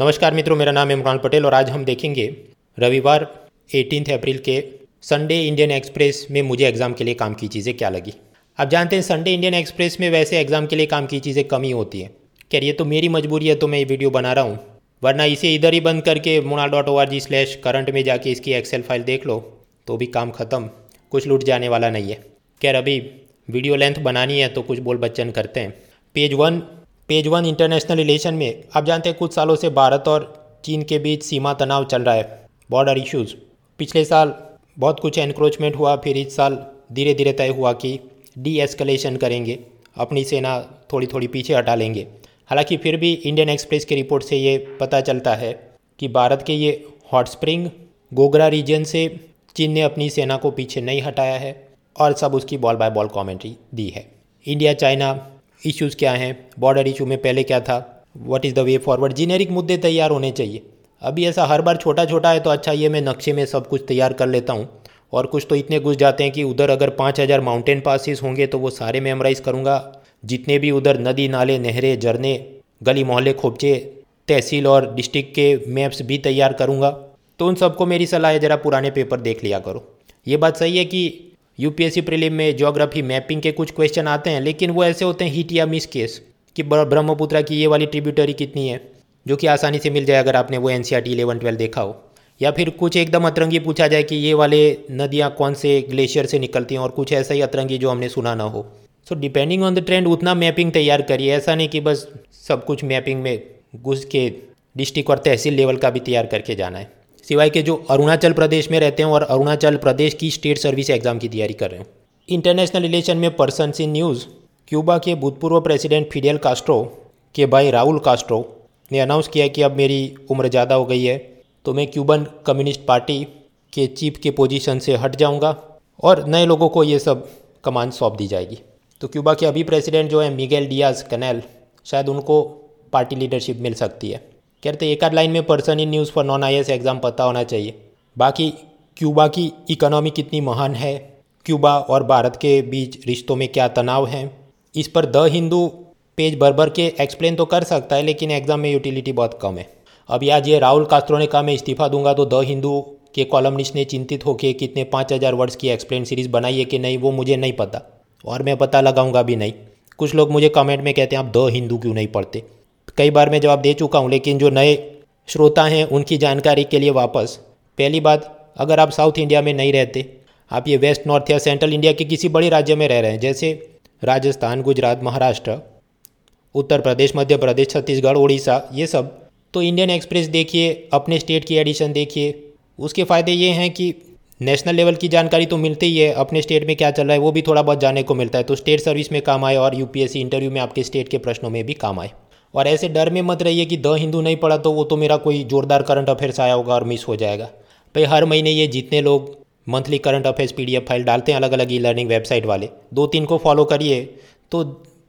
नमस्कार मित्रों, मेरा नाम इमरान पटेल और आज हम देखेंगे रविवार 18 अप्रैल के संडे इंडियन एक्सप्रेस में मुझे एग्ज़ाम के लिए काम की चीज़ें क्या लगी। आप जानते हैं संडे इंडियन एक्सप्रेस में वैसे एग्ज़ाम के लिए काम की चीज़ें कम ही होती हैं। क्या ये तो मेरी मजबूरी है तो मैं ये वीडियो बना रहा हूँ। वरना इसे इधर ही बंद करके Mona dot O R G slash current में जाके इसकी एक्सेल फ़ाइल देख लो तो भी काम ख़त्म। कुछ लूट जाने वाला नहीं है। खैर, अभी वीडियो लेंथ बनानी है तो कुछ बोल बच्चन करते हैं। Page one page one international relation में, आप जानते हैं कुछ सालों से भारत और चीन के बीच सीमा तनाव चल रहा है बॉर्डर इश्यूज़ पिछले साल बहुत कुछ एनक्रोचमेंट हुआ, फिर इस साल धीरे धीरे तय हुआ कि डी एस्कलेशन करेंगे, अपनी सेना थोड़ी थोड़ी पीछे हटा लेंगे। हालाँकि फिर भी इंडियन एक्सप्रेस की रिपोर्ट से ये पता चलता है कि भारत के ये हॉट स्प्रिंग गोगरा रीजन से चीन ने अपनी सेना को पीछे नहीं हटाया है और सब उसकी बॉल बाय बॉल कमेंट्री दी है। इंडिया चाइना इश्यूज़ क्या हैं बॉर्डर इशू में पहले क्या था what is the way forward generic मुद्दे तैयार होने चाहिए। अभी ऐसा हर बार छोटा छोटा है तो अच्छा ये मैं नक्शे में सब कुछ तैयार कर लेता हूँ। और कुछ तो इतने घुस जाते हैं कि उधर अगर पाँच हज़ार माउंटेन पासिस होंगे तो वो सारे मेमोराइज़ करूँगा। जितने भी उधर नदी, नाले, नहरें, झरने, गली, मोहल्ले, खोपचे, तहसील और डिस्ट्रिक्ट के मैप्स भी तैयार करूँगा। तो उन सबको मेरी सलाह है, ज़रा पुराने पेपर देख लिया करो। ये बात सही है कि यूपीएससी प्रीलिम में ज्योग्राफी मैपिंग के कुछ क्वेश्चन आते हैं, लेकिन वो ऐसे होते हैं हिट या मिस केस कि ब्रह्मपुत्रा की ये वाली ट्रिब्यूटरी कितनी है, जो कि आसानी से मिल जाए अगर आपने वो N C R T eleven twelve देखा हो। या फिर कुछ एकदम अतरंगी पूछा जाए कि ये वाले नदियाँ कौन से ग्लेशियर से निकलती हैं, और कुछ ऐसा ही अतरंगी जो हमने सुना ना हो। So depending on the trend उतना मैपिंग तैयार करिए। ऐसा नहीं कि बस सब कुछ मैपिंग में घुस के डिस्ट्रिक्ट और तहसील लेवल का भी तैयार करके जाना है। सिवाय के जो अरुणाचल प्रदेश में रहते हैं और अरुणाचल प्रदेश की स्टेट सर्विस एग्ज़ाम की तैयारी कर रहे हैं। इंटरनेशनल रिलेशन में पर्सन इन न्यूज़ क्यूबा के भूतपूर्व प्रेसिडेंट फिडेल कास्ट्रो के भाई राहुल कास्ट्रो ने अनाउंस किया कि अब मेरी उम्र ज़्यादा हो गई है तो मैं क्यूबन कम्युनिस्ट पार्टी के चीफ के पोजीशन से हट जाऊँगा और नए लोगों को ये सब कमान सौंप दी जाएगी। तो क्यूबा के अभी प्रेसिडेंट जो है मिगेल डियाज कनेल शायद उनको पार्टी लीडरशिप मिल सकती है। कहते एक आध लाइन में person in news for non I exam पता होना चाहिए। बाकी क्यूबा की इकोनॉमी कितनी महान है, क्यूबा और भारत के बीच रिश्तों में क्या तनाव है, इस पर द हिंदू पेज भर भर के एक्सप्लेन तो कर सकता है, लेकिन एग्ज़ाम में यूटिलिटी बहुत कम है। अब आज ये राहुल कास्त्रो ने कहा, मैं इस्तीफा दूँगा तो द हिंदू के कॉलमनिस्ट ने चिंतित होकर कितने पाँच हज़ार वर्ड्स की एक्सप्लेन सीरीज़ बनाई है कि नहीं, वो मुझे नहीं पता और मैं पता लगाऊँगा भी नहीं। कुछ लोग मुझे कमेंट में कहते हैं, आप द हिंदू क्यों नहीं पढ़ते? कई बार मैं जवाब दे चुका हूँ, लेकिन जो नए श्रोता हैं, उनकी जानकारी के लिए वापस। पहली बात, अगर आप साउथ इंडिया में नहीं रहते, आप ये वेस्ट नॉर्थ या सेंट्रल इंडिया के किसी बड़े राज्य में रह रहे हैं, जैसे राजस्थान, गुजरात, महाराष्ट्र, उत्तर प्रदेश, मध्य प्रदेश, छत्तीसगढ़ उड़ीसा ये सब। तो इंडियन एक्सप्रेस देखिए, अपने स्टेट की एडिशन देखिए। उसके फ़ायदे ये हैं कि नेशनल लेवल की जानकारी तो मिलती ही है, अपने स्टेट में क्या चल रहा है, वो भी थोड़ा बहुत जानने को मिलता है। तो स्टेट सर्विस में काम आए और यूपीएससी इंटरव्यू में आपके स्टेट के प्रश्नों में भी काम आए। और ऐसे डर में मत रहिए कि द हिंदू नहीं पढ़ा तो वो तो मेरा कोई जोरदार करंट अफेयर्स आया होगा और मिस हो जाएगा। भाई, हर महीने ये जितने लोग monthly current affairs PDF file डालते हैं अलग अलग ई लर्निंग वेबसाइट वाले दो तीन को फॉलो करिए तो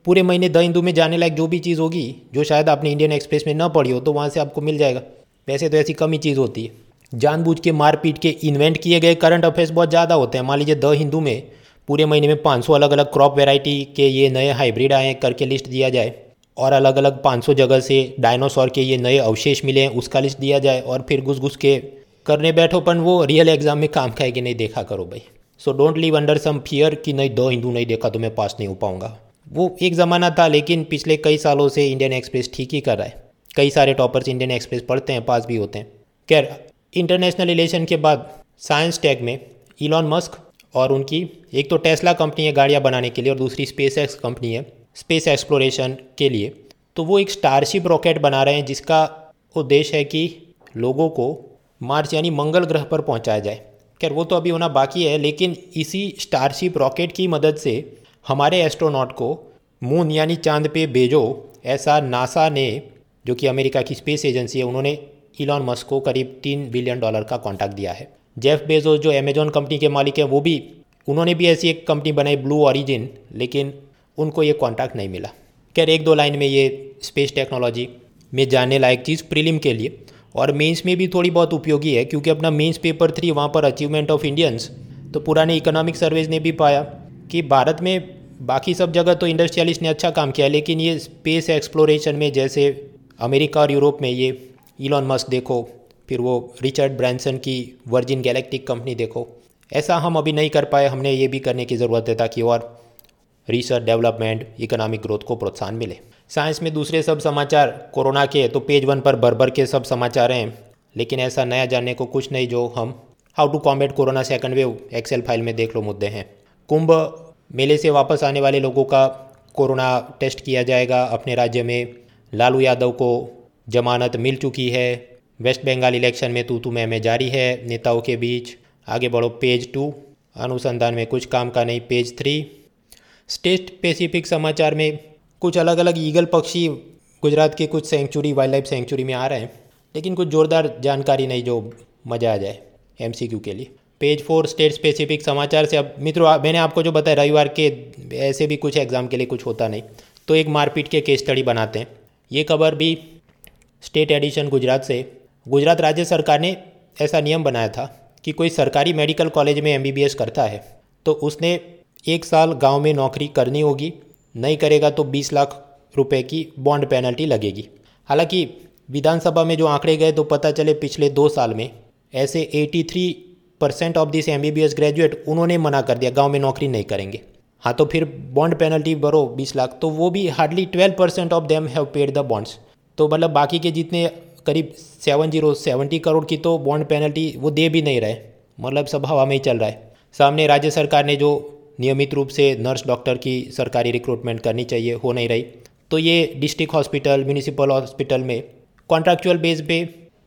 पूरे महीने द हिंदू में जाने लायक जो भी चीज़ होगी, जो शायद आपने इंडियन एक्सप्रेस में न पढ़ी हो तो वहाँ से आपको मिल जाएगा। वैसे तो ऐसी कम ही चीज़ होती है। जानबूझ के, मारपीट के इन्वेंट किए गए करंट अफेयर्स बहुत ज़्यादा होते हैं। मान लीजिए द हिंदू में पूरे महीने में 500 अलग अलग क्रॉप वेराइटी के ये नए हाइब्रिड आए करके लिस्ट दिया जाए। और अलग अलग 500 जगह से डायनासोर के ये नए अवशेष मिले हैं, उसका लिस्ट दिया जाए और फिर घुस घुस के करने बैठो पन वो रियल एग्ज़ाम में काम खाए कि नहीं देखा करो भाई। So don't live under some fear कि नहीं, दो हिंदू नहीं देखा तो मैं पास नहीं हो पाऊँगा। वो एक ज़माना था, लेकिन पिछले कई सालों से इंडियन एक्सप्रेस ठीक ही कर रहा है। कई सारे टॉपर्स इंडियन एक्सप्रेस पढ़ते हैं पास भी होते हैं। खैर इंटरनेशनल रिलेशन के बाद साइंस टैग में इलॉन मस्क और उनकी, एक तो टेस्ला कंपनी है गाड़ियाँ बनाने के लिए और दूसरी स्पेस एक्स कंपनी है। स्पेस एक्सप्लोरेशन के लिए तो वो एक स्टारशिप रॉकेट बना रहे हैं, जिसका उद्देश्य है कि लोगों को मार्च यानी मंगल ग्रह पर पहुँचाया जाए। खैर, वो तो अभी होना बाकी है, लेकिन इसी स्टारशिप रॉकेट की मदद से हमारे एस्ट्रोनॉट को मून यानी चाँद पे भेजो, ऐसा नासा ने, जो कि अमेरिका की स्पेस एजेंसी है, उन्होंने इलॉन मस्क को करीब तीन बिलियन डॉलर का कॉन्ट्रैक्ट दिया है। जेफ बेजोस जो अमेजोन कंपनी के मालिक हैं, वो भी, उन्होंने भी ऐसी एक कंपनी बनाई ब्लू ऑरिजिन लेकिन उनको ये कॉन्ट्रैक्ट नहीं मिला। खैर, एक दो लाइन में ये स्पेस टेक्नोलॉजी में जानने लायक चीज़ प्रीलिम के लिए। और मेंस में भी थोड़ी बहुत उपयोगी है, क्योंकि अपना मेंस पेपर थ्री वहाँ पर अचीवमेंट ऑफ़ इंडियंस तो पुराने इकोनॉमिक सर्वेज ने भी पाया कि भारत में बाकी सब जगह तो इंडस्ट्रियलिस्ट ने अच्छा काम किया, लेकिन ये स्पेस एक्सप्लोरेशन में जैसे अमेरिका और यूरोप में ये इलॉन मस्क देखो, फिर वो रिचर्ड ब्रांसन की वर्जिन गैलेक्टिक कंपनी देखो, ऐसा हम अभी नहीं कर पाए, हमने ये भी करने की ज़रूरत है ताकि और रिसर्च डेवलपमेंट इकोनॉमिक ग्रोथ को प्रोत्साहन मिले। साइंस में दूसरे सब समाचार, कोरोना के तो पेज वन पर भर भर के सब समाचार हैं। लेकिन ऐसा नया जानने को कुछ नहीं जो हम how to combat corona second wave Excel file में देख लो मुद्दे हैं। कुंभ मेले से वापस आने वाले लोगों का कोरोना टेस्ट किया जाएगा। अपने राज्य में लालू यादव को जमानत मिल चुकी है। वेस्ट बंगाल इलेक्शन में तू तू मैं में जारी है। नेताओं के बीच आगे बढ़ो पेज टू अनुसंधान में कुछ काम का नहीं पेज थ्री स्टेट स्पेसिफिक समाचार में कुछ अलग अलग ईगल पक्षी गुजरात के कुछ सेंचुरी वाइल्ड लाइफ सेंचुरी में आ रहे हैं, लेकिन कुछ ज़ोरदार जानकारी नहीं जो मज़ा आ जाए एमसीक्यू के लिए। पेज फोर स्टेट स्पेसिफिक समाचार से अब, मित्रों मैंने आपको जो बताया, रविवार के ऐसे भी कुछ एग्ज़ाम के लिए कुछ होता नहीं तो एक मारपीट के केस स्टडी बनाते हैं। ये खबर भी स्टेट एडिशन गुजरात से। गुजरात राज्य सरकार ने ऐसा नियम बनाया था कि कोई सरकारी मेडिकल कॉलेज में एमबीबीएस करता है तो उसने एक साल गाँव में नौकरी करनी होगी, नहीं करेगा तो 20 लाख रुपए की बॉन्ड पेनल्टी लगेगी। हालाँकि विधानसभा में जो आंकड़े गए तो पता चले पिछले दो साल में ऐसे 83 percent of this MBBS graduate उन्होंने मना कर दिया, गाँव में नौकरी नहीं करेंगे। हाँ तो फिर बॉन्ड पेनल्टी भरो 20 लाख तो वो भी hardly 12 percent of them have paid the bonds तो मतलब बाकी के जितने करीब सेवन ज़ीरो सेवेंटी करोड़ की तो बॉन्ड पेनल्टी वो दे भी नहीं रहे मतलब सब हवा में ही चल रहा है। सामने राज्य सरकार ने जो नियमित रूप से नर्स, डॉक्टर की सरकारी रिक्रूटमेंट करनी चाहिए, हो नहीं रही। तो ये डिस्ट्रिक्ट हॉस्पिटल म्यूनिसिपल हॉस्पिटल में कॉन्ट्रैक्चुअल बेस पे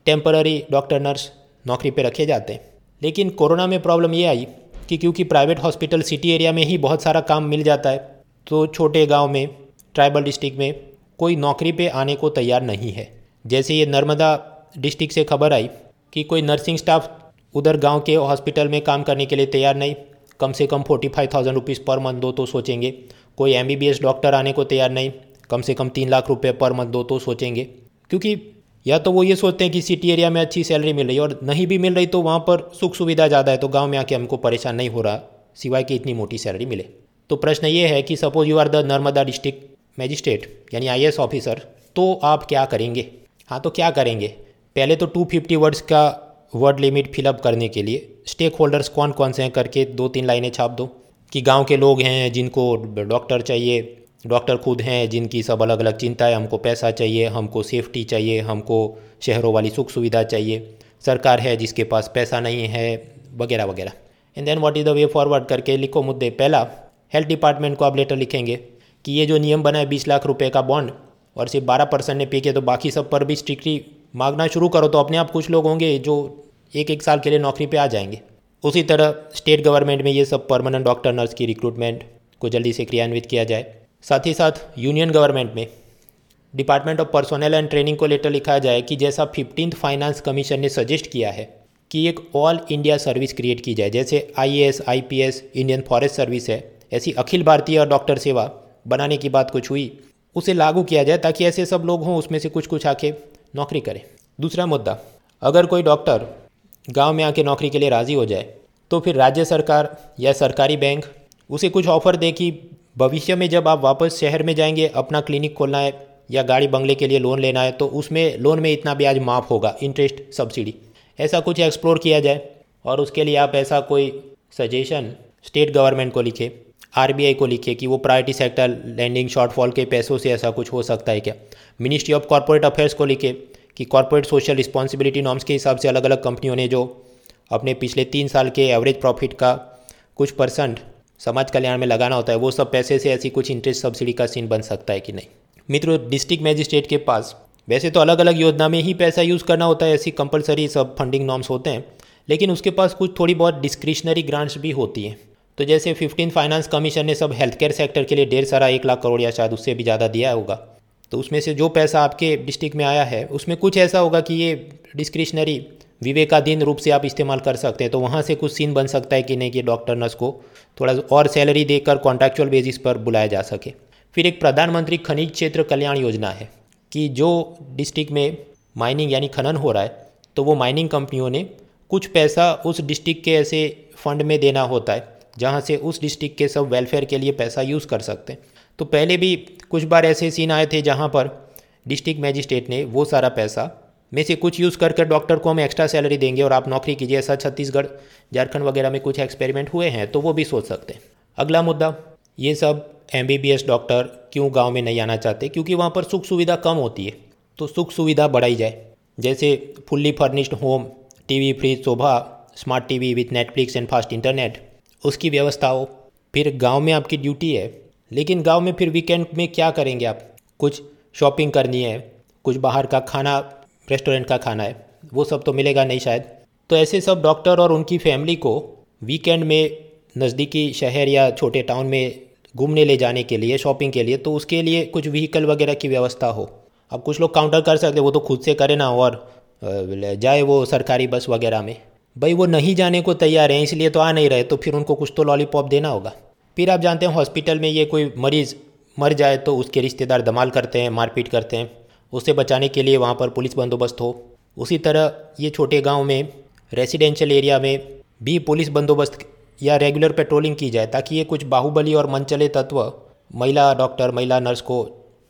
टेम्पररी डॉक्टर नर्स नौकरी पे रखे जाते हैं। लेकिन कोरोना में प्रॉब्लम ये आई कि क्योंकि प्राइवेट हॉस्पिटल सिटी एरिया में ही बहुत सारा काम मिल जाता है तो छोटे गाँव में ट्राइबल डिस्ट्रिक्ट में कोई नौकरी पे आने को तैयार नहीं है। जैसे ये नर्मदा डिस्ट्रिक्ट से खबर आई कि कोई नर्सिंग स्टाफ उधर गाँव के हॉस्पिटल में काम करने के लिए तैयार नहीं कम से कम forty five thousand rupees per month दो तो सोचेंगे। कोई एमबीबीएस डॉक्टर आने को तैयार नहीं, कम से कम तीन लाख रुपये पर मंथ दो तो सोचेंगे। क्योंकि या तो वो ये सोचते हैं कि सिटी एरिया में अच्छी सैलरी मिल रही है और नहीं भी मिल रही तो वहाँ पर सुख सुविधा ज़्यादा है तो गाँव में आके हमको परेशान नहीं हो रहा, सिवाय कि इतनी मोटी सैलरी मिले। तो प्रश्न ये है कि suppose you are the Narmada district magistrate यानी आईएएस ऑफिसर तो आप क्या करेंगे? हाँ तो क्या करेंगे? पहले तो 250 वर्ड्स का वर्ड लिमिट फिलअप करने के लिए स्टेक होल्डर्स कौन कौन से हैं करके दो तीन लाइनें छाप दो कि गाँव के लोग हैं, जिनको डॉक्टर चाहिए डॉक्टर खुद हैं, जिनकी सब अलग अलग चिंता है हमको पैसा चाहिए, हमको सेफ्टी चाहिए, हमको शहरों वाली सुख सुविधा चाहिए, सरकार है जिसके पास पैसा नहीं है, वगैरह वगैरह। And then what is the way forward करके लिखो मुद्दे। पहला हेल्थ डिपार्टमेंट को आप लेटर लिखेंगे कि ये जो नियम बना है बीस लाख रुपए का बॉन्ड और सिर्फ़ बारह परसेंट ने पे किया तो बाकी सब पर भी स्ट्रिक्टली मांगना शुरू करो तो अपने आप कुछ लोग होंगे जो एक एक साल के लिए नौकरी पे आ जाएँगे। उसी तरह स्टेट गवर्नमेंट में ये सब परमानेंट डॉक्टर नर्स की रिक्रूटमेंट को जल्दी से क्रियान्वित किया जाए। साथ ही साथ यूनियन गवर्नमेंट में department of personnel and training को लेटर लिखा जाए कि जैसा फिफ्टींथ फाइनेंस कमीशन ने सजेस्ट किया है कि एक ऑल इंडिया सर्विस क्रिएट की जाए। जैसे I S Indian Forest Service है, ऐसी अखिल भारतीय और डॉक्टर सेवा बनाने की बात कुछ हुई, उसे लागू किया जाए ताकि ऐसे सब लोग हों, उसमें से कुछ कुछ आके नौकरी करें। दूसरा मुद्दा, अगर कोई डॉक्टर गाँव में आके नौकरी के लिए राज़ी हो जाए तो फिर राज्य सरकार या सरकारी बैंक उसे कुछ ऑफ़र दे कि भविष्य में जब आप वापस शहर में जाएँगे, अपना क्लिनिक खोलना है या गाड़ी बंगले के लिए लोन लेना है तो उसमें लोन में इतना ब्याज माफ़ होगा इंटरेस्ट सब्सिडी ऐसा कुछ एक्सप्लोर किया जाए और उसके लिए आप ऐसा कोई सजेशन स्टेट गवर्नमेंट को लिखे। आरबीआई को लिखे कि वो प्रायोरिटी सेक्टर लैंडिंग शॉर्टफॉल के पैसों से ऐसा कुछ हो सकता है क्या? मिनिस्ट्री ऑफ़ कॉरपोरेट अफेयर्स को लिखे कि कॉरपोरेट सोशल रिस्पॉन्सिबिलिटी नॉर्म्स के हिसाब से अलग अलग कंपनियों ने जो अपने पिछले तीन साल के एवरेज प्रॉफिट का कुछ परसेंट समाज कल्याण में लगाना होता है, वो सब पैसे से ऐसी कुछ इंटरेस्ट सब्सिडी का सीन बन सकता है कि नहीं? मित्रों डिस्ट्रिक्ट मैजिस्ट्रेट के पास वैसे तो अलग अलग योजना में ही पैसा यूज़ करना होता है, ऐसी कंपलसरी सब फंडिंग नॉर्म्स होते हैं, लेकिन उसके पास कुछ थोड़ी बहुत डिस्क्रिशनरी ग्रांट्स भी होती हैं। तो जैसे फिफ्टीन फाइनेंस कमीशन ने सब हेल्थ केयर सेक्टर के लिए ढेर सारा एक लाख करोड़ या शायद उससे भी ज़्यादा दिया होगा। तो उसमें से जो पैसा आपके डिस्ट्रिक्ट में आया है, उसमें कुछ ऐसा होगा कि ये डिस्क्रिशनरी विवेकाधीन रूप से आप इस्तेमाल कर सकते हैं तो वहाँ से कुछ सीन बन सकता है कि नहीं कि डॉक्टर नर्स को थोड़ा और सैलरी देकर कॉन्ट्रैक्चुअल बेसिस पर बुलाया जा सके। फिर एक प्रधानमंत्री खनिज क्षेत्र कल्याण योजना है कि जो डिस्ट्रिक्ट में माइनिंग यानी खनन हो रहा है तो वो माइनिंग कंपनियों ने कुछ पैसा उस डिस्ट्रिक्ट के ऐसे फंड में देना होता है। जहाँ से उस डिस्ट्रिक्ट के सब वेलफेयर के लिए पैसा यूज़ कर सकते हैं। तो पहले भी कुछ बार ऐसे सीन आए थे जहाँ पर डिस्ट्रिक्ट मैजिस्ट्रेट ने वो सारा पैसा में से कुछ यूज़ कर कर डॉक्टर को हम एक्स्ट्रा सैलरी देंगे और आप नौकरी कीजिए, ऐसा छत्तीसगढ़, झारखंड वगैरह में कुछ एक्सपेरिमेंट हुए हैं तो वो भी सोच सकते हैं। अगला मुद्दा, ये सब एमबीबीएस डॉक्टर क्यों गाँव में नहीं आना चाहते? क्योंकि वहाँ पर सुख सुविधा कम होती है। तो सुख सुविधा बढ़ाई जाए। जैसे fully furnished home TV fridge sofa smart TV with Netflix and fast internet उसकी व्यवस्था हो। फिर गाँव में आपकी ड्यूटी है। लेकिन गाँव में फिर वीकेंड में क्या करेंगे आप? कुछ शॉपिंग करनी है, कुछ बाहर का खाना रेस्टोरेंट का खाना है। वो सब तो मिलेगा नहीं शायद। तो ऐसे सब डॉक्टर और उनकी फैमिली को वीकेंड में नज़दीकी शहर या छोटे टाउन में घूमने ले जाने के लिए शॉपिंग के लिए तो उसके लिए कुछ व्हीकल वगैरह की व्यवस्था हो। अब कुछ लोग काउंटर कर सकते वो तो खुद से करे ना और जाए वो सरकारी बस वगैरह में। भाई वो नहीं जाने को तैयार हैं, इसलिए तो आ नहीं रहे तो फिर उनको कुछ तो लॉलीपॉप देना होगा। फिर आप जानते हैं हॉस्पिटल में ये कोई मरीज़ मर जाए तो उसके रिश्तेदार धमाल करते हैं, मारपीट करते हैं। उसे बचाने के लिए वहाँ पर पुलिस बंदोबस्त हो। उसी तरह ये छोटे गाँव में रेसिडेंशियल एरिया में भी पुलिस बंदोबस्त या रेगुलर पेट्रोलिंग की जाए, ताकि ये कुछ बाहुबली और मनचले तत्व, महिला डॉक्टर महिला नर्स को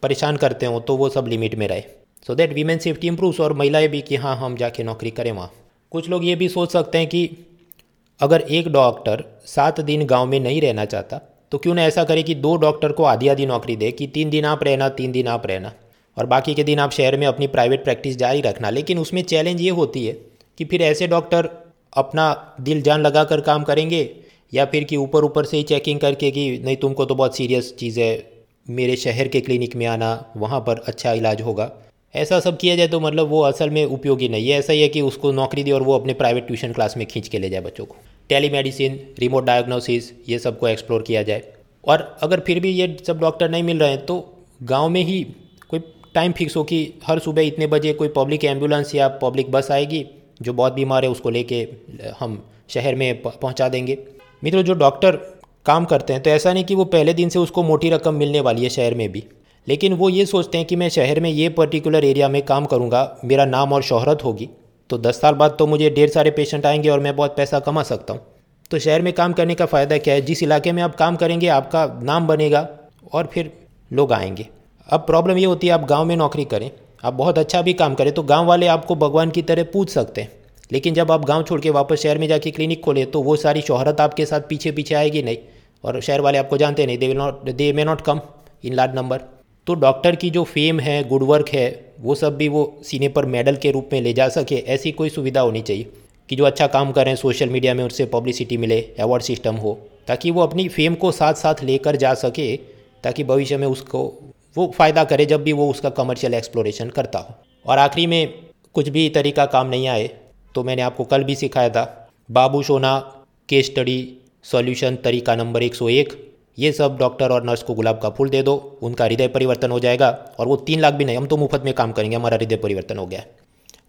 परेशान करते हो तो वो सब लिमिट में रहे। So that women safety improves और महिलाएँ भी कि हाँ हम जाके नौकरी करें वहाँ। कुछ लोग ये भी सोच सकते हैं कि अगर एक डॉक्टर सात दिन गाँव में नहीं रहना चाहता तो क्यों ना ऐसा करे कि दो डॉक्टर को आधी आधी नौकरी दे कि तीन दिन आप रहना, तीन दिन आप रहना। और बाकी के दिन आप शहर में अपनी प्राइवेट प्रैक्टिस जारी रखना। लेकिन उसमें चैलेंज ये होती है कि फिर ऐसे डॉक्टर अपना दिल जान लगा कर काम करेंगे, या फिर कि ऊपर ऊपर से ही चेकिंग करके कि नहीं, तुमको तो बहुत सीरियस चीज़ है, मेरे शहर के क्लिनिक में आना, वहाँ पर अच्छा इलाज होगा। ऐसा सब किया जाए तो मतलब वो असल में उपयोगी नहीं है। ऐसा ही है कि उसको नौकरी दी और वो अपने प्राइवेट ट्यूशन क्लास में खींच के ले जाए बच्चों को। टेलीमेडिसिन रिमोट डायग्नोसिस ये सबको एक्सप्लोर किया जाए। और अगर फिर भी ये सब डॉक्टर नहीं मिल रहे हैं तो गाँव में ही कोई टाइम फिक्स हो कि हर सुबह इतने बजे कोई पब्लिक एंबुलेंस या पब्लिक बस आएगी, जो बहुत बीमार है उसको लेके हम शहर में पहुँचा देंगे। मित्रों, जो डॉक्टर काम करते हैं तो ऐसा नहीं कि वो पहले दिन से उसको मोटी रकम मिलने वाली है शहर में भी। लेकिन वो ये सोचते हैं कि मैं शहर में ये पर्टिकुलर एरिया में काम करूँगा, मेरा नाम और शोहरत होगी। तो दस साल बाद तो मुझे ढेर सारे पेशेंट आएँगे और मैं बहुत पैसा कमा सकता हूँ। तो शहर में काम करने का फ़ायदा क्या है? जिस इलाके में आप काम करेंगे, आपका नाम बनेगा और फिर लोग आएँगे। अब प्रॉब्लम ये होती है, आप गाँव में नौकरी करें, आप बहुत अच्छा भी काम करें तो गाँव वाले आपको भगवान की तरह पूछ सकते हैं। लेकिन जब आप गाँव छोड़ के वापस शहर में जाके क्लिनिक खोलें तो वो सारी शोहरत आपके साथ पीछे पीछे आएगी नहीं। और शहर वाले आपको जानते नहीं they will not they may not come in large number तो डॉक्टर की जो फेम है, गुड वर्क है, वो सब भी वो सीने पर मेडल के रूप में ले जा सके, ऐसी कोई सुविधा होनी चाहिए कि जो अच्छा काम करें, सोशल मीडिया में उससे पब्लिसिटी मिले अवार्ड सिस्टम हो, ताकि वो अपनी फेम को साथ साथ लेकर जा सके, ताकि भविष्य में उसको वो फ़ायदा करे जब भी वो उसका कमर्शियल एक्सप्लोरेशन करता हो। और आखिरी में कुछ भी तरीका काम नहीं आए तो मैंने आपको कल भी सिखाया था, बाबू सोना केस स्टडी सॉल्यूशन तरीका नंबर 101 ये सब डॉक्टर और नर्स को गुलाब का फूल दे दो, उनका हृदय परिवर्तन हो जाएगा और वो तीन लाख भी नहीं, हम तो मुफ़्त में काम करेंगे, हमारा हृदय परिवर्तन हो गया।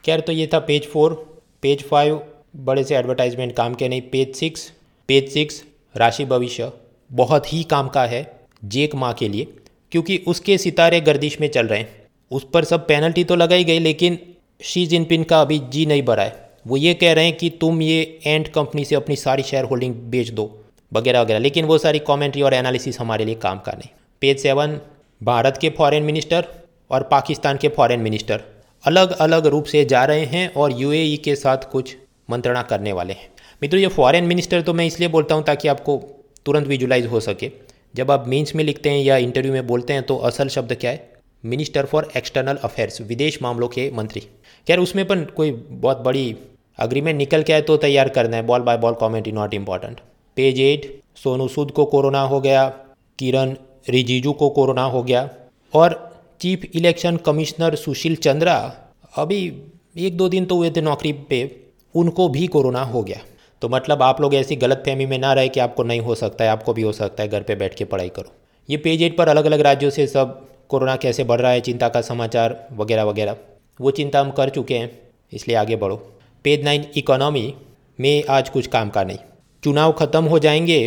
खैर तो ये था पेज फोर, पेज फाइव, बड़े से एडवर्टाइजमेंट काम के नहीं, पेज सिक्स पेज सिक्स, राशि भविष्य, बहुत ही काम का है, जेक माँ के लिए, क्योंकि उसके सितारे गर्दिश में चल रहे हैं। उस पर सब पेनल्टी तो लगाई गई, लेकिन शी जिनपिन का अभी जी नहीं भरा है। वो ये कह रहे हैं कि तुम ये एंड कंपनी से अपनी सारी शेयर होल्डिंग बेच दो। वगैरह वगैरह। लेकिन वो सारी कमेंट्री और एनालिसिस हमारे लिए काम का नहीं। पेज सेवन भारत के फॉरेन मिनिस्टर और पाकिस्तान के फॉरेन मिनिस्टर अलग अलग रूप से जा रहे हैं और यूएई के साथ कुछ मंत्रणा करने वाले हैं। मित्रों, ये फॉरेन मिनिस्टर तो मैं इसलिए बोलता हूँ ताकि आपको तुरंत विजुलाइज हो सके। जब आप मीन्स में लिखते हैं या इंटरव्यू में बोलते हैं तो असल शब्द क्या है? मिनिस्टर फॉर एक्सटर्नल अफेयर्स विदेश मामलों के मंत्री। खैर, उसमें पर कोई बहुत बड़ी अग्रीमेंट निकल के आए तो तैयार करना है। Ball by ball commentary not important page eight, Sonu Sood को कोरोना हो गया, किरण रिजिजू को कोरोना हो गया और chief election commissioner Sushil Chandra अभी एक दो दिन तो हुए थे नौकरी पे, उनको भी कोरोना हो गया। तो मतलब आप लोग ऐसी गलत फहमी में ना रहे कि आपको नहीं हो सकता है, आपको भी हो सकता है, घर पे बैठ के पढ़ाई करो। ये पेज एट पर अलग अलग राज्यों से सब कोरोना कैसे बढ़ रहा है, चिंता का समाचार वगैरह वगैरह, वो चिंता हम कर चुके हैं, इसलिए आगे बढ़ो। पेज नाइन, इकोनॉमी में आज कुछ काम का नहीं। चुनाव खत्म हो जाएँगे।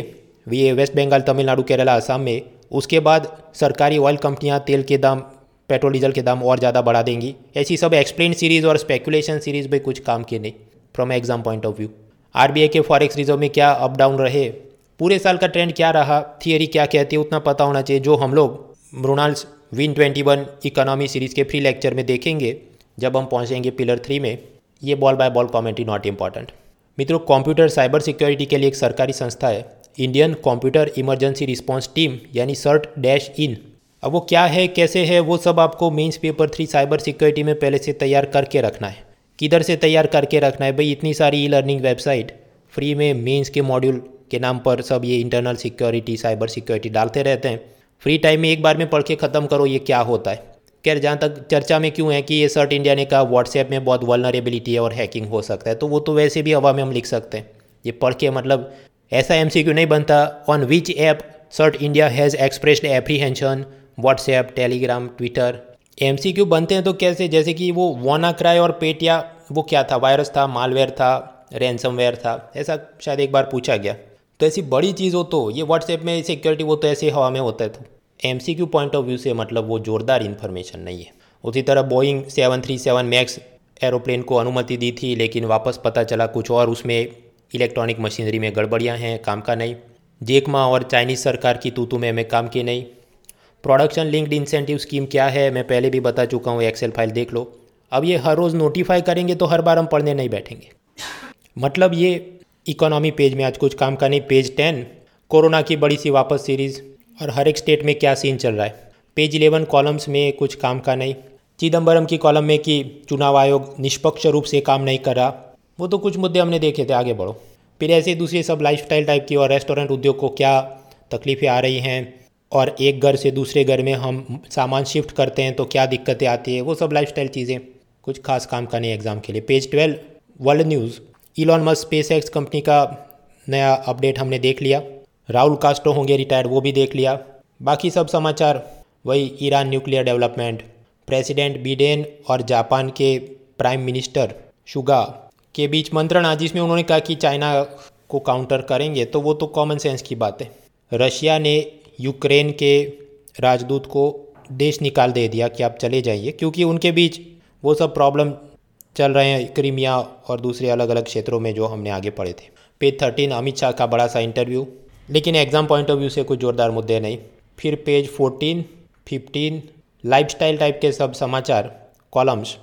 ये वेस्ट बंगाल, तमिलनाडु, केरला, असम में। उसके बाद सरकारी ऑयल कंपनियाँ तेल के दाम, पेट्रोल, डीजल के दाम और ज़्यादा बढ़ा देंगी। ऐसी सब एक्सप्लेन सीरीज़ और स्पेकुलेशन सीरीज़ में कुछ काम के नहीं। From exam point of view are के फॉरेक्स रिज़र्व में क्या अप डाउन रहे? पूरे साल का ट्रेंड क्या रहा? थियरी क्या कहती है? उतना पता होना चाहिए। जो हम लोग Mrinal's win twenty one economy series के फ्री लेक्चर में देखेंगे, जब हम पहुँचेंगे पिलर थ्री में, ये ball by ball commentary not important मित्रों कंप्यूटर साइबर सिक्योरिटी के लिए एक सरकारी संस्था है Indian computer emergency response team यानी सर्ट डैश इन अब वो क्या है, कैसे है, वो सब आपको mains paper three cyber security में पहले से तैयार करके रखना है। किधर से तैयार करके रखना है? भाई, इतनी सारी ई लर्निंग वेबसाइट फ्री में मेंस के मॉड्यूल के नाम पर सब ये इंटरनल सिक्योरिटी साइबर सिक्योरिटी डालते रहते हैं। फ्री टाइम में एक बार में पढ़ के ख़त्म करो, ये क्या होता है? खैर जहाँ तक चर्चा में क्यों है कि ये सर्ट इंडिया ने कहा व्हाट्सएप में बहुत वलनरेबिलिटी है और हैकिंग हो सकता है तो वो तो वैसे भी हवा में हम लिख सकते हैं। ये पढ़ के मतलब ऐसा एमसीक्यू नहीं बनता। On which app CERT India has expressed apprehension WhatsApp Telegram Twitter MCQ बनते हैं तो कैसे? जैसे कि वो वाना क्राई और पेटिया वो क्या था? वायरस था मालवेयर था रैनसमवेयर था, ऐसा शायद एक बार पूछा गया। तो ऐसी बड़ी चीज़ हो तो ये व्हाट्सएप में सिक्योरिटी वो तो ऐसे हवा में होता है तो। एमसीक्यू पॉइंट ऑफ़ व्यू से मतलब वो जोरदार इन्फॉर्मेशन नहीं है। उसी तरह Boeing seven three seven max aeroplane को अनुमति दी थी, लेकिन वापस पता चला कुछ और उसमें इलेक्ट्रॉनिक मशीनरी में गड़बड़ियाँ हैं, काम का नहीं। जेकमा और चाइनीज़ सरकार की तूतू में हमें काम की नहीं। प्रोडक्शन लिंक्ड इंसेंटिव स्कीम क्या है, मैं पहले भी बता चुका हूँ एक्सेल फ़ाइल देख लो। अब ये हर रोज़ नोटिफाई करेंगे तो हर बार हम पढ़ने नहीं बैठेंगे। मतलब ये इकोनॉमी पेज में आज कुछ काम का नहीं। पेज टेन कोरोना की बड़ी सी वापस सीरीज़ और हर एक स्टेट में क्या सीन चल रहा है। पेज इलेवन कॉलम्स में कुछ काम का नहीं। चिदम्बरम की कॉलम में कि चुनाव आयोग निष्पक्ष रूप से काम नहीं कर रहा। वो तो कुछ मुद्दे हमने देखे थे, आगे बढ़ो। फिर ऐसे दूसरे सब लाइफस्टाइल टाइप की और रेस्टोरेंट उद्योग को क्या तकलीफ़ें आ रही हैं और एक घर से दूसरे घर में हम सामान शिफ्ट करते हैं तो क्या दिक्कतें आती है, वो सब लाइफस्टाइल चीज़ें। कुछ खास काम का नहीं एग्ज़ाम के लिए। Page twelve world news Elon Musk SpaceX company का नया अपडेट हमने देख लिया। राहुल कास्टो होंगे रिटायर्ड, वो भी देख लिया। बाकी सब समाचार, वही Iran nuclear development. President Biden और जापान के प्राइम मिनिस्टर शुगा के बीच मंत्रणा जिसमें उन्होंने कहा कि चाइना को काउंटर करेंगे तो वो तो कॉमन सेंस की बात है। रशिया ने यूक्रेन के राजदूत को देश निकाल दे दिया कि आप चले जाइए, क्योंकि उनके बीच वो सब प्रॉब्लम चल रहे हैं, क्रीमिया और दूसरे अलग अलग क्षेत्रों में जो हमने आगे पढ़े थे। पेज थर्टीन, अमित शाह का बड़ा सा इंटरव्यू लेकिन एग्ज़ाम पॉइंट ऑफ़ व्यू से कुछ जोरदार मुद्दे नहीं। फिर page fourteen fifteen lifestyle type के सब समाचार कॉलम्स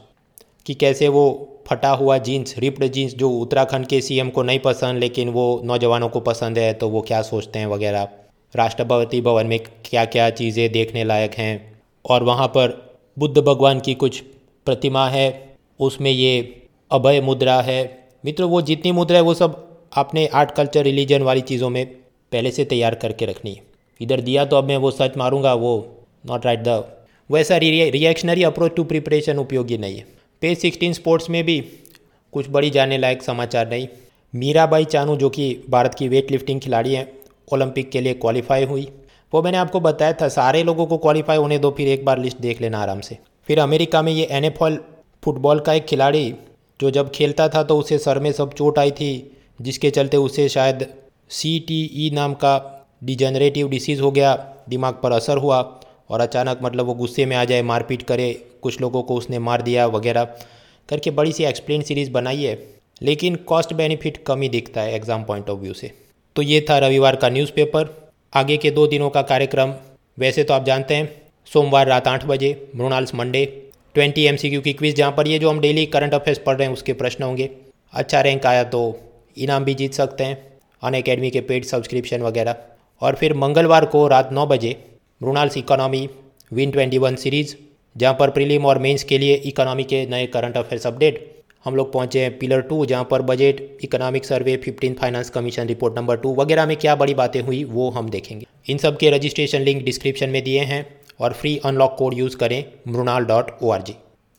कि कैसे वो फटा हुआ जीन्स रिप्ड जीन्स जो उत्तराखंड के सीएम को नहीं पसंद, लेकिन वो नौजवानों को पसंद है तो वो क्या सोचते हैं वगैरह। राष्ट्रपति भवन में क्या क्या चीज़ें देखने लायक हैं। और वहाँ पर बुद्ध भगवान की कुछ प्रतिमा है, उसमें ये अभय मुद्रा है। मित्रों, वो जितनी मुद्रा है, वो सब आपने आर्ट कल्चर रिलीजन वाली चीज़ों में पहले से तैयार करके रखनी इधर दिया तो अब मैं वो सच मारूँगा, वो नॉट राइट द वैसा रिएक्शनरी अप्रोच टू प्रिपरेशन उपयोगी नहीं है। पेज सिक्सटीन स्पोर्ट्स में भी कुछ बड़ी जाने लायक समाचार नहीं। मीराबाई चानू, जो कि भारत की वेट लिफ्टिंग खिलाड़ी हैं ओलंपिक के लिए क्वालिफाई हुई। वो मैंने आपको बताया था, सारे लोगों को क्वालिफाई होने दो, फिर एक बार लिस्ट देख लेना आराम से। फिर अमेरिका में ये एन फुटबॉल का एक खिलाड़ी, जो जब खेलता था तो उसे सर में सब चोट आई थी, जिसके चलते उसे शायद सी टी ई नाम का डिजनरेटिव डिसीज़ हो गया, दिमाग पर असर हुआ और अचानक मतलब वो गुस्से में आ जाए, मारपीट करे, कुछ लोगों को उसने मार दिया वगैरह। करके बड़ी सी एक्सप्लेन सीरीज़ बनाई है, लेकिन कॉस्ट बेनिफिट कम ही दिखता है एग्ज़ाम पॉइंट ऑफ़ व्यू से। तो ये था रविवार का न्यूज़पेपर आगे के दो दिनों का कार्यक्रम। वैसे तो आप जानते हैं, सोमवार रात आठ बजे, मृणाल्स मंडे। ट्वेंटी एम की क्विज़ जहाँ पर ये जो हम डेली करंट अफेयर्स पढ़ रहे हैं, उसके प्रश्न होंगे। अच्छा रैंक आया तो इनाम भी जीत सकते हैं। अन अकेडमी के पेड सब्सक्रिप्शन वगैरह। और फिर मंगलवार को रात नौ बजे Mrinal's economy win twenty one series जहाँ पर प्रीलिम और मेंस के लिए इकोनॉमी के नए करंट अफेयर्स अपडेट हम लोग पहुँचे हैं पिलर टू जहाँ पर budget economic survey fifteen finance commission report number two वगैरह में क्या बड़ी बातें हुई, वो हम देखेंगे। इन सब के रजिस्ट्रेशन लिंक डिस्क्रिप्शन में दिए हैं और फ्री अनलॉक कोड यूज़ करें Mrinal dot O R G